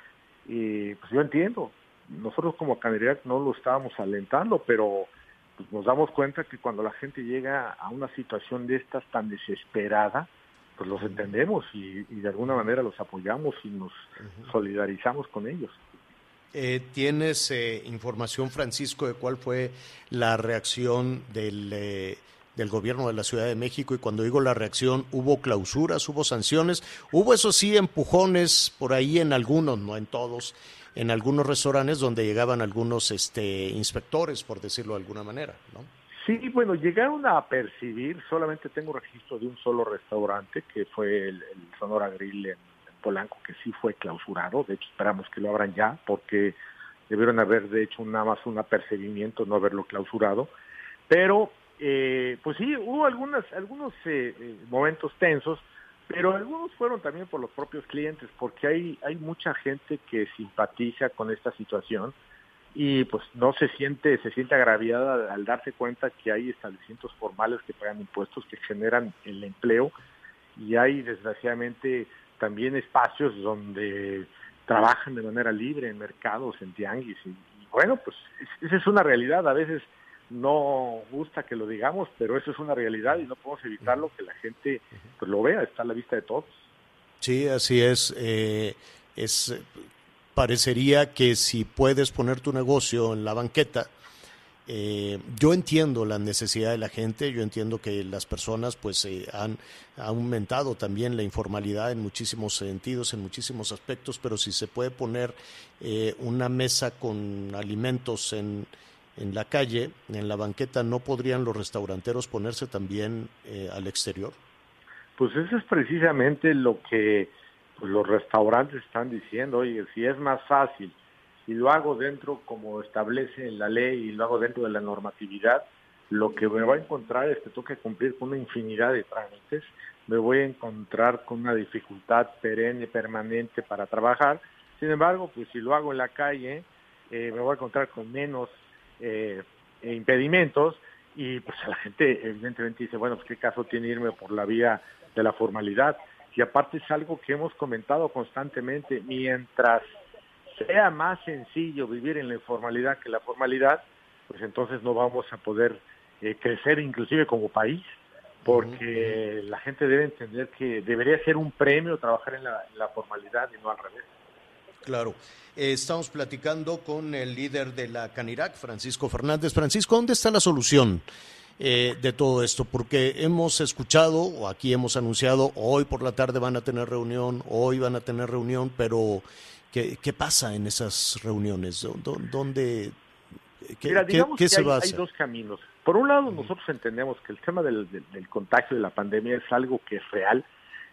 eh, pues yo entiendo, nosotros como Canarias no lo estábamos alentando, pero pues nos damos cuenta que cuando la gente llega a una situación de estas tan desesperada, pues los entendemos y, de alguna manera los apoyamos y nos solidarizamos con ellos. Eh, ¿Tienes información, Francisco, de cuál fue la reacción del del gobierno de la Ciudad de México y cuando digo la reacción hubo clausuras, hubo sanciones, hubo eso sí empujones por ahí en algunos, no en todos, en algunos restaurantes donde llegaban algunos este inspectores, por decirlo de alguna manera, ¿no? Sí, bueno, llegaron a percibir, solamente tengo registro de un solo restaurante, que fue el, Sonora Grill en, Polanco, que sí fue clausurado, de hecho esperamos que lo abran ya, porque debieron haber de hecho nada más un apercibimiento, no haberlo clausurado, pero eh, pues sí, hubo algunas, algunos eh, eh, momentos tensos, pero algunos fueron también por los propios clientes, porque hay, hay mucha gente que simpatiza con esta situación y pues no se siente, se siente agraviada al darse cuenta que hay establecimientos formales que pagan impuestos, que generan el empleo y hay desgraciadamente también espacios donde trabajan de manera libre en mercados, en tianguis y, y bueno, pues esa es una realidad. A veces no gusta que lo digamos, pero eso es una realidad y no podemos evitarlo que la gente pues, lo vea, está a la vista de todos. Sí, así es. Eh, es parecería que si puedes poner tu negocio en la banqueta, eh, yo entiendo la necesidad de la gente, yo entiendo que las personas pues eh, han, aumentado también la informalidad en muchísimos sentidos, en muchísimos aspectos, pero si se puede poner una mesa con alimentos en, en la calle, en la banqueta, ¿no podrían los restauranteros ponerse también eh, al exterior? Pues eso es precisamente lo que pues, los restaurantes están diciendo, oye, si es más fácil y lo hago dentro como establece la ley y lo hago dentro de la normatividad, lo que me voy a encontrar es que tengo que cumplir con una infinidad de trámites, me voy a encontrar con una dificultad perenne, permanente para trabajar. Sin embargo, pues si lo hago en la calle, eh, me voy a encontrar con menos eh, impedimentos y pues la gente evidentemente dice, bueno, pues qué caso tiene irme por la vía de la formalidad. Y aparte es algo que hemos comentado constantemente, mientras sea más sencillo vivir en la informalidad que la formalidad, pues entonces no vamos a poder eh, crecer inclusive como país, porque la gente debe entender que debería ser un premio trabajar en la, formalidad y no al revés. Claro. Eh, estamos platicando con el líder de la Canirac, Francisco Fernández. Francisco, ¿dónde está la solución? Eh, de todo esto, porque hemos escuchado, o aquí hemos anunciado, hoy por la tarde van a tener reunión, hoy van a tener reunión, pero ¿qué, qué pasa en esas reuniones? ¿Dónde, qué, Mira, se hay, va a hacer? hay dos caminos. Por un lado, nosotros entendemos que el tema del, del, contagio de la pandemia es algo que es real,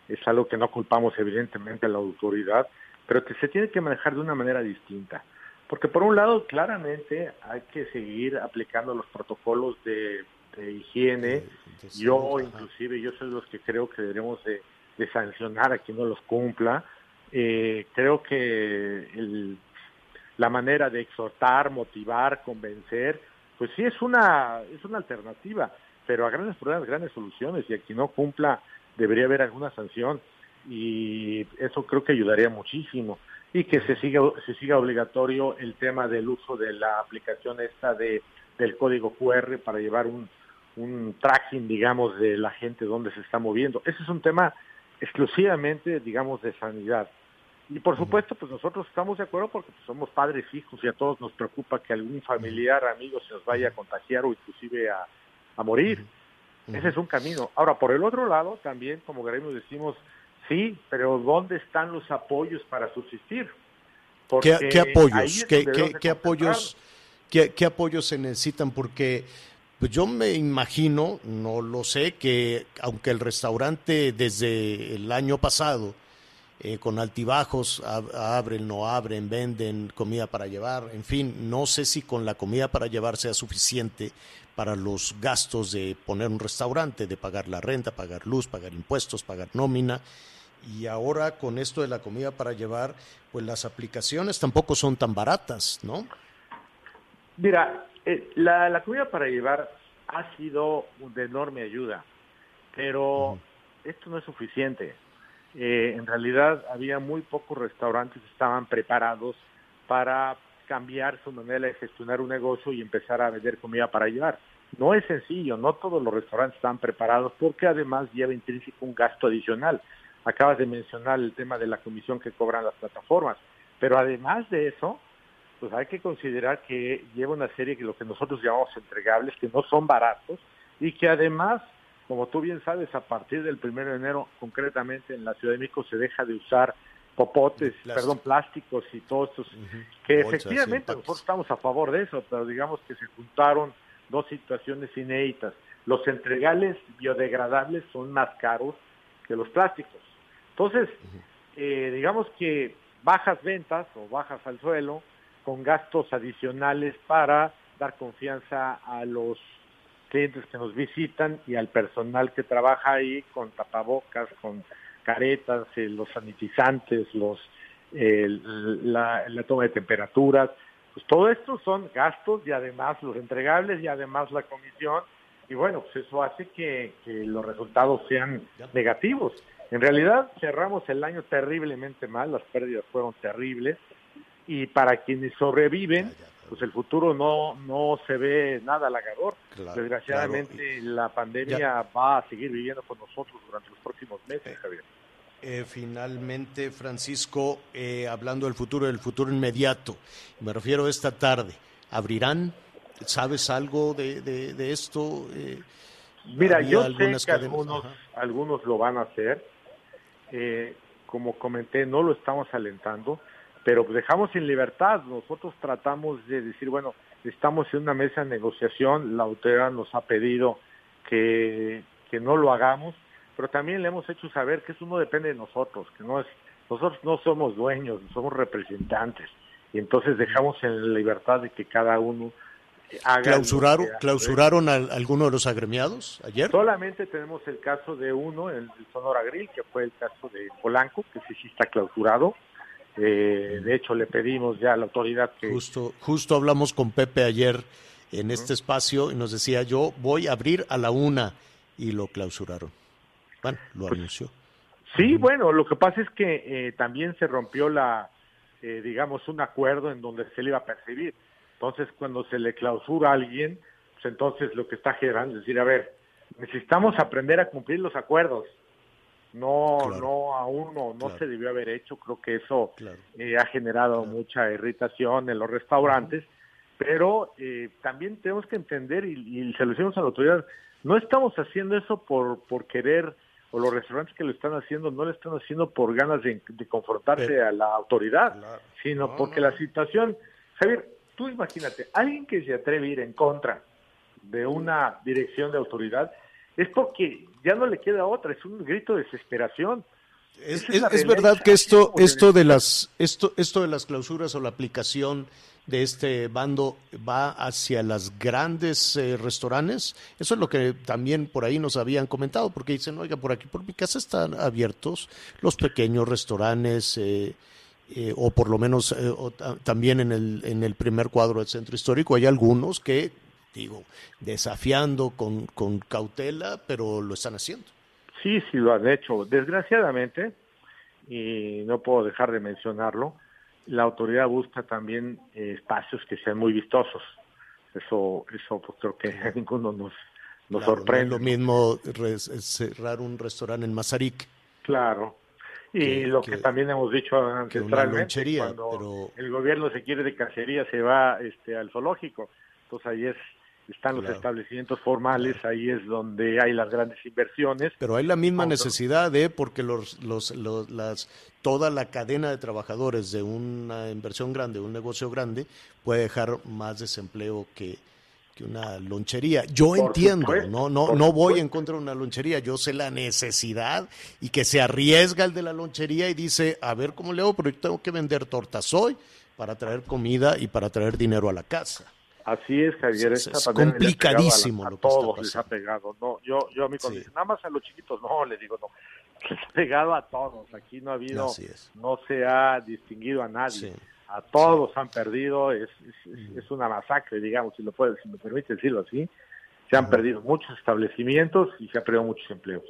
es algo que no culpamos evidentemente a la autoridad, pero que se tiene que manejar de una manera distinta. Porque por un lado, claramente hay que seguir aplicando los protocolos de de higiene. Yo inclusive, yo soy los que creo que deberemos de, sancionar a quien no los cumpla. Eh, creo que la manera de exhortar, motivar, convencer, pues sí es una, es una alternativa, pero a grandes problemas, grandes soluciones, y a quien no cumpla debería haber alguna sanción y eso creo que ayudaría muchísimo y que se siga se siga obligatorio el tema del uso de la aplicación esta de del código QR para llevar un, un tracking, digamos, de la gente donde se está moviendo. Ese es un tema exclusivamente, digamos, de sanidad. Y por supuesto, pues nosotros estamos de acuerdo porque pues, somos padres hijos y a todos nos preocupa que algún familiar, amigo se nos vaya a contagiar o inclusive a, a morir. Ese es un camino. Ahora, por el otro lado, también como gremio decimos, sí, pero ¿dónde están los apoyos para subsistir? ¿Qué, ¿Qué, apoyos? ¿Qué, qué, qué apoyos? ¿Qué, ¿Qué apoyos se necesitan? Porque pues yo me imagino, no lo sé, que aunque el restaurante desde el año pasado, eh, con altibajos, abren, no abren, venden comida para llevar, en fin, no sé si con la comida para llevar sea suficiente para los gastos de poner un restaurante, de pagar la renta, pagar luz, pagar impuestos, pagar nómina. Y ahora con esto de la comida para llevar, pues las aplicaciones tampoco son tan baratas, ¿no? Mira, eh, la, la, comida para llevar ha sido de enorme ayuda, pero esto no es suficiente. Eh, en realidad había muy pocos restaurantes que estaban preparados para cambiar su manera de gestionar un negocio y empezar a vender comida para llevar. No es sencillo, no todos los restaurantes están preparados porque además lleva intrínseco un gasto adicional. Acabas de mencionar el tema de la comisión que cobran las plataformas, pero además de eso, pues hay que considerar que lleva una serie que lo que nosotros llamamos entregables, que no son baratos y que además, como tú bien sabes, a partir del primero de enero, concretamente en la Ciudad de México, se deja de usar popotes, perdón, plásticos y todos estos, que efectivamente nosotros estamos a favor de eso, pero digamos que se juntaron dos situaciones inéditas. Los entregables biodegradables son más caros que los plásticos. Entonces, eh, digamos que bajas ventas o bajas al suelo, con gastos adicionales para dar confianza a los clientes que nos visitan y al personal que trabaja ahí con tapabocas, con caretas, eh, los sanitizantes, los la, toma de temperaturas. Pues todo esto son gastos y además los entregables y además la comisión. Y bueno, pues eso hace que, que los resultados sean negativos. En realidad cerramos el año terriblemente mal, las pérdidas fueron terribles y para quienes sobreviven, pues el futuro no, no se ve nada halagador. Desgraciadamente la pandemia va a seguir viviendo con nosotros durante los próximos meses, eh, Javier. Eh, finalmente, Francisco, eh, hablando del futuro, del futuro inmediato, me refiero a esta tarde, ¿abrirán? ¿Sabes algo de, de, esto? Mira, yo sé que algunos, algunos lo van a hacer. Como comenté, no lo estamos alentando pero dejamos en libertad. Nosotros tratamos de decir, bueno, estamos en una mesa de negociación, la autoridad nos ha pedido que, que no lo hagamos, pero también le hemos hecho saber que eso no depende de nosotros, que no es, nosotros no somos dueños, somos representantes, y entonces dejamos en libertad de que cada uno ¿Clausuraron, ¿clausuraron a alguno de los agremiados ayer? Solamente tenemos el caso de uno, el, el Sonora Grill, que fue el caso de Polanco, que sí, sí está clausurado. Eh, de hecho, le pedimos ya a la autoridad que... Justo, justo hablamos con Pepe ayer en este espacio y nos decía, yo voy a abrir a la una y lo clausuraron. Bueno, lo Pues, anunció. Sí, bueno, lo que pasa es que eh, también se rompió la, eh, digamos, un acuerdo en donde se le iba a percibir. Entonces, cuando se le clausura a alguien, pues entonces lo que está generando es decir, a ver, necesitamos aprender a cumplir los acuerdos. No, Claro. no, aún no, no Claro. se debió haber hecho. Creo que eso Claro. eh, ha generado mucha irritación en los restaurantes, pero eh, también tenemos que entender, y, y se lo decimos a la autoridad, no estamos haciendo eso por, por querer, o los restaurantes que lo están haciendo no lo están haciendo por ganas de, de confrontarse Pero- a la autoridad, Claro. sino No, porque no. la situación, Javier, tú imagínate, alguien que se atreve a ir en contra de una dirección de autoridad, es porque ya no le queda otra, es un grito de desesperación. Es, verdad que esto, esto de las, esto, esto de las clausuras o la aplicación de este bando va hacia las grandes eh, restaurantes. Eso es lo que también por ahí nos habían comentado, porque dicen, oiga, por aquí por mi casa están abiertos los pequeños restaurantes, eh, eh, o por lo menos eh, o también en el, en el primer cuadro del centro histórico hay algunos que, digo, desafiando con, con cautela, pero lo están haciendo. Sí, sí lo han hecho. Desgraciadamente, y no puedo dejar de mencionarlo, la autoridad busca también eh, espacios que sean muy vistosos. Eso, eso pues, creo que a ninguno nos, nos Claro, no sorprende. es lo mismo res- cerrar un restaurante en Mazarik. Claro. Y que- lo que, que- también hemos dicho ancestralmente, cuando pero- el gobierno se quiere de cacería, se va este, al zoológico. Entonces ahí es, están los establecimientos formales, ahí es donde hay las grandes inversiones. Pero hay la misma necesidad, ¿eh? porque los, los, los- las, toda la cadena de trabajadores de una inversión grande, un negocio grande, puede dejar más desempleo que, que una lonchería. Yo Por entiendo, supuesto, no, no, no voy en contra de una lonchería, yo sé la necesidad y que se arriesga el de la lonchería y dice, a ver cómo le hago, pero yo tengo que vender tortas hoy para traer comida y para traer dinero a la casa. Así es, Javier. Es- esta es le complicadísimo A, la- a lo que está todos les ha pegado. No, yo, yo a mí cuando Sí. dicen, nada más a los chiquitos, no, les digo, no. Les ha pegado a todos. Aquí no ha habido, no se ha distinguido a nadie. Sí. A todos han perdido. Es, es, es- una masacre, digamos, si lo puede, si me permite decirlo así. Se han perdido muchos establecimientos y se han perdido muchos empleos.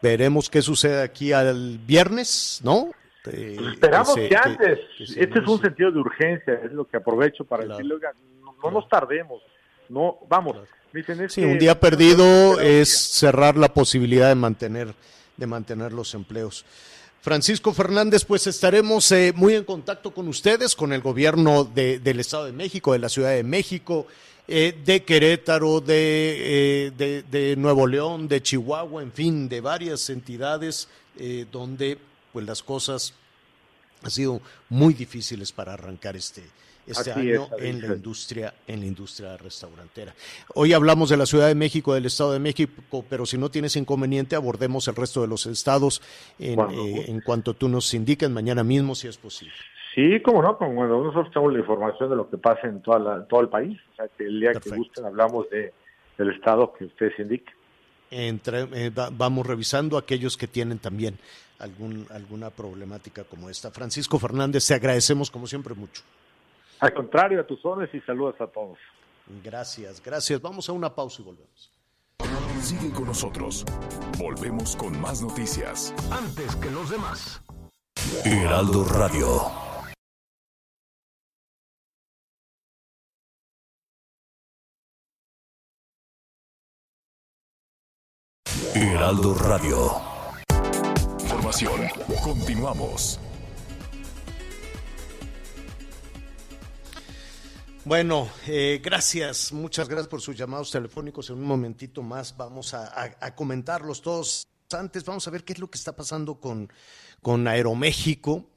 Veremos qué sucede aquí al viernes, ¿no? Pues esperamos se- que antes. que este es un sentido de urgencia, es lo que aprovecho para Claro. decirle, oiga, no, no nos tardemos. No, vamos. Claro. Dicen, es Sí, un día perdido es cerrar la posibilidad de mantener, de mantener los empleos. Francisco Fernández, pues estaremos eh, muy en contacto con ustedes, con el gobierno de- del Estado de México, de la Ciudad de México, eh, de Querétaro, de, eh, de, de Nuevo León, de Chihuahua, en fin, de varias entidades eh, donde pues las cosas han sido muy difíciles para arrancar este, este Así año es, en la industria en la industria restaurantera. Hoy hablamos de la Ciudad de México, del Estado de México, pero si no tienes inconveniente abordemos el resto de los estados en, eh, en cuanto tú nos indiques mañana mismo si es posible. Sí, como no, como bueno, nosotros tenemos la información de lo que pasa en toda la- todo el país. O sea, que el día Perfecto. que gusten hablamos de, del estado que ustedes indiquen. Entre- eh, va- vamos revisando aquellos que tienen también algún, alguna problemática como esta. Francisco Fernández, te agradecemos como siempre mucho. Al contrario, a tus órdenes y saludos a todos. Gracias, gracias. Vamos a una pausa y volvemos. Sigue con nosotros. Volvemos con más noticias. Antes que los demás. Heraldo Radio. Heraldo Radio. Información. Continuamos. Bueno, eh, gracias, muchas gracias por sus llamados telefónicos. En un momentito más vamos a, comentarlos todos. Antes vamos a ver qué es lo que está pasando con, con Aeroméxico.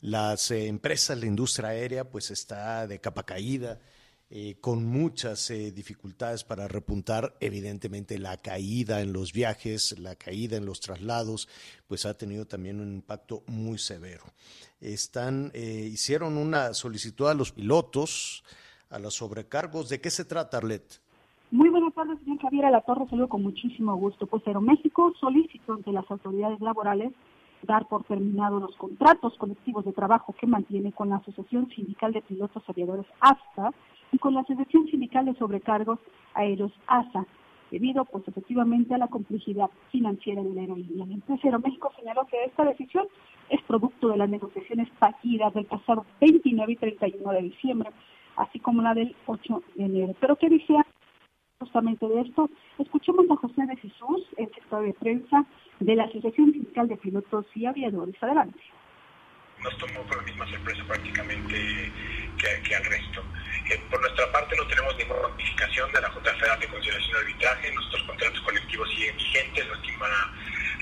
Las eh, empresas, la industria aérea, pues está de capa caída. eh, con muchas eh, dificultades para repuntar. Evidentemente la caída en los viajes, la caída en los traslados, pues ha tenido también un impacto muy severo. Están, eh, hicieron una solicitud a los pilotos, a los sobrecargos. ¿De qué se trata, Arlet? Muy buenas tardes, señor Javier A la Torre. Saludo con muchísimo gusto. Pues Aeroméxico solicitó ante las autoridades laborales dar por terminado los contratos colectivos de trabajo que mantiene con la Asociación Sindical de Pilotos Aviadores ASTA y con la Asociación Sindical de Sobrecargos Aéreos ASA, debido pues a la complejidad financiera de la aerolínea. La Aeroméxico señaló que esta decisión es producto de las negociaciones fallidas del pasado 29 y 31 de diciembre, así como la del 8 de enero. Pero ¿qué decía justamente de esto? Escuchemos a José de Jesús, el sector de prensa de la Asociación Sindical de Pilotos y Aviadores. Adelante nos tomó por la misma sorpresa prácticamente que, al resto. Eh, por nuestra parte no tenemos ninguna notificación de la Junta Federal de Conciliación de Arbitraje, nuestros contratos colectivos siguen vigentes, la última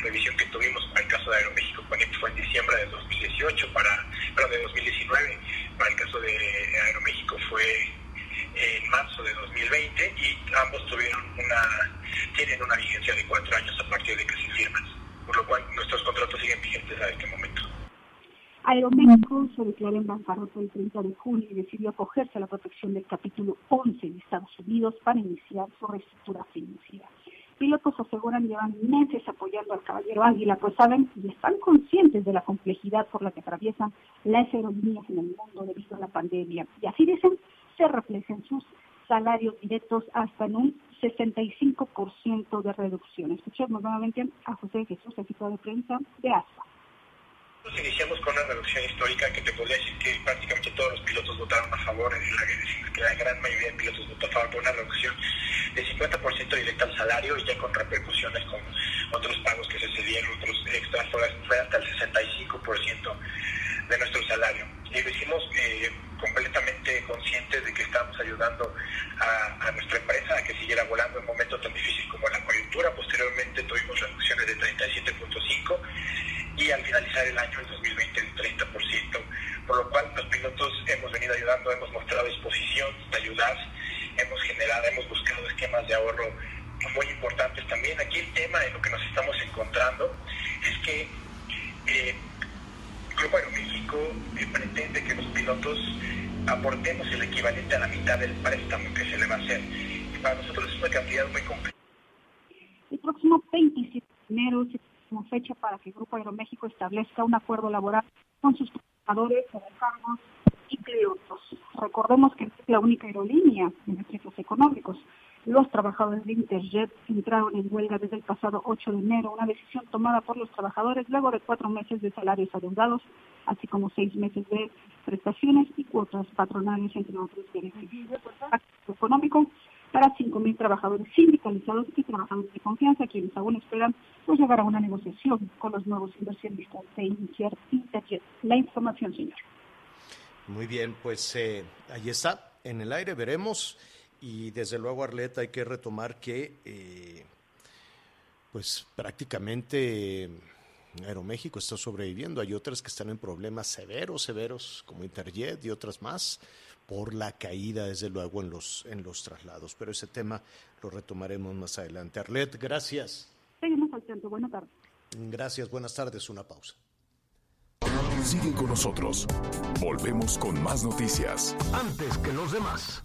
revisión que tuvimos para el caso de Aeroméxico Connect fue en diciembre de 2018, para, perdón, de 2019, para el caso de Aeroméxico fue en marzo de 2020 y ambos tuvieron una, tienen una vigencia de cuatro años a partir de que se firman, por lo cual nuestros contratos siguen vigentes a este momento. Aeroméxico se declaró en bancarrota el 30 de junio y decidió acogerse a la protección del capítulo 11 de Estados Unidos para iniciar su reestructura financiera. Pilotos aseguran llevan meses apoyando al caballero Águila, pues saben y están conscientes de la complejidad por la que atraviesan las aerolíneas en el mundo debido a la pandemia. Y así dicen, se reflejan sus salarios directos hasta en un 65% de reducción. Escuchemos nuevamente a José Jesús, equipo de prensa de ASPA iniciamos con una reducción histórica que te podría decir que prácticamente todos los pilotos votaron a favor, es decir, que la gran mayoría de pilotos votó a favor por una reducción de 50% directa al salario y ya con repercusiones con otros pagos que se cedieron, otros extras, fue, hasta el 65% de nuestro salario. Y lo hicimos eh, completamente conscientes de que estábamos ayudando a, a, nuestra empresa a que siguiera volando en un momento tan difícil como la coyuntura. Posteriormente tuvimos reducciones de 37.5 y al finalizar el año, el 2020, el 30%, por lo cual los pilotos hemos venido ayudando, hemos mostrado disposición de ayudar, hemos generado, hemos buscado esquemas de ahorro muy importantes también. Aquí el tema en lo que nos estamos encontrando es que eh, Grupo Aeroméxico eh, pretende que los pilotos aportemos el equivalente a la mitad del préstamo que se le va a hacer. Y para nosotros es una cantidad muy compleja. El próximo 27 de enero como fecha para que el Grupo Aeroméxico establezca un acuerdo laboral con sus trabajadores, cargos y pilotos. Recordemos que es la única aerolínea en efectos económicos. Los trabajadores de Interjet entraron en huelga desde el pasado 8 de enero, una decisión tomada por los trabajadores luego de cuatro meses de salarios adeudados, así como seis meses de prestaciones y cuotas patronales, entre otros beneficios. económico para 5.000 trabajadores sindicalizados y trabajadores de confianza, quienes aún esperan pues, llegar a una negociación con los nuevos inversionistas de Interjet. La información, señor. Muy bien, pues eh, ahí está, en el aire veremos y desde luego Arleta hay que retomar que eh, pues prácticamente Aeroméxico está sobreviviendo, hay otras que están en problemas severos, severos como Interjet y otras más por la caída, desde luego, en los, en los traslados. Pero ese tema lo retomaremos más adelante. Arlet, gracias. Seguimos al centro. Buenas tardes. Gracias, buenas tardes. Una pausa. Sigue con nosotros. Volvemos con más noticias. Antes que los demás.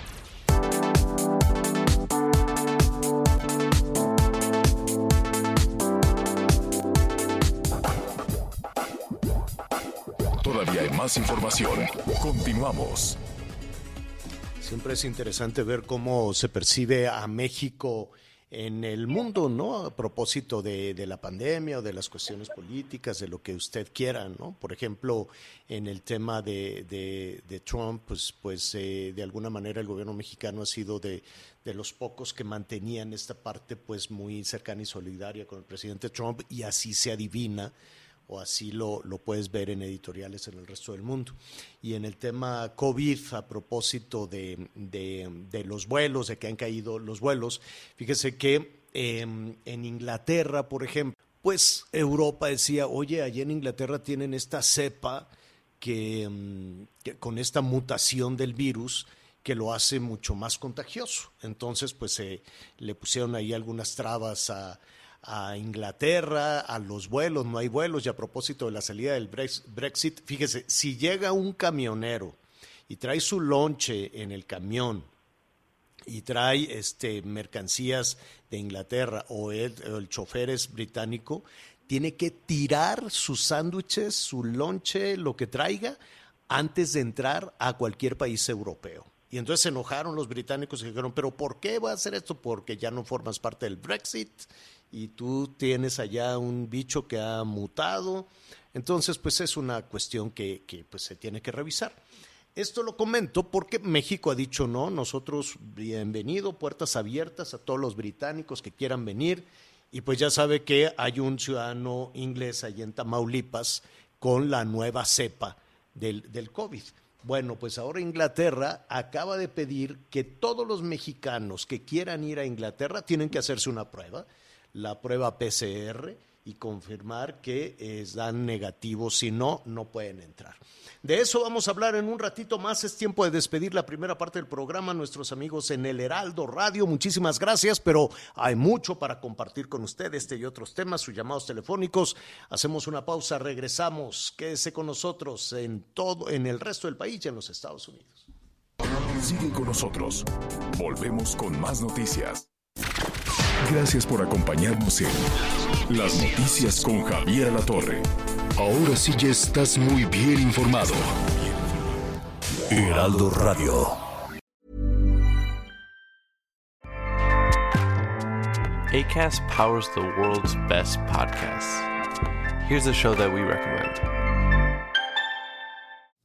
Más información. Continuamos. Siempre es interesante ver cómo se percibe a México en el mundo, ¿no? A propósito de, la pandemia o de las cuestiones políticas, de lo que usted quiera, ¿no? Por ejemplo, en el tema de, de, Trump, pues, pues eh, de alguna manera el gobierno mexicano ha sido de, de los pocos que mantenían esta parte pues muy cercana y solidaria con el presidente Trump y así se adivina o así lo, lo, puedes ver en editoriales en el resto del mundo. Y en el tema COVID, a propósito de, de, los vuelos, de que han caído los vuelos, fíjese que em, en Inglaterra, por ejemplo, pues Europa decía, oye, allí en Inglaterra tienen esta cepa que, em, con esta mutación del virus que lo hace mucho más contagioso. Entonces, pues se le pusieron ahí algunas trabas a, a Inglaterra, a los vuelos, no hay vuelos, y a propósito de la salida del Brexit, fíjese, si llega un camionero y trae su lonche en el camión y trae este, mercancías de Inglaterra o el, chofer es británico, tiene que tirar sus sándwiches, su lonche, lo que traiga, antes de entrar a cualquier país europeo. Y entonces se enojaron los británicos y dijeron, pero ¿por qué va a hacer esto? Porque ya no formas parte del Brexit y tú tienes allá un bicho que ha mutado. Entonces, pues es una cuestión que, pues, se tiene que revisar. Esto lo comento porque México ha dicho no, nosotros bienvenido, puertas abiertas a todos los británicos que quieran venir. Y pues ya sabe que hay un ciudadano inglés allí en Tamaulipas con la nueva cepa del, del COVID. Bueno, pues ahora Inglaterra acaba de pedir que todos los mexicanos que quieran ir a Inglaterra tienen que hacerse una prueba la prueba PCR y confirmar que es dan negativo, si no, no pueden entrar. De eso vamos a hablar en un ratito más. Es tiempo de despedir la primera parte del programa. Nuestros amigos en el Heraldo Radio, muchísimas gracias, pero hay mucho para compartir con usted este y otros temas, sus llamados telefónicos. Hacemos una pausa, regresamos. Quédese con nosotros en todo, en el resto del país y en los Estados Unidos. Sigue con nosotros. Volvemos con más noticias. Gracias por acompañarnos en Las Noticias con Javier La Torre. Ahora sí ya estás muy bien informado. Heraldo Radio. ACAST powers the world's best podcasts. Here's a show that we recommend.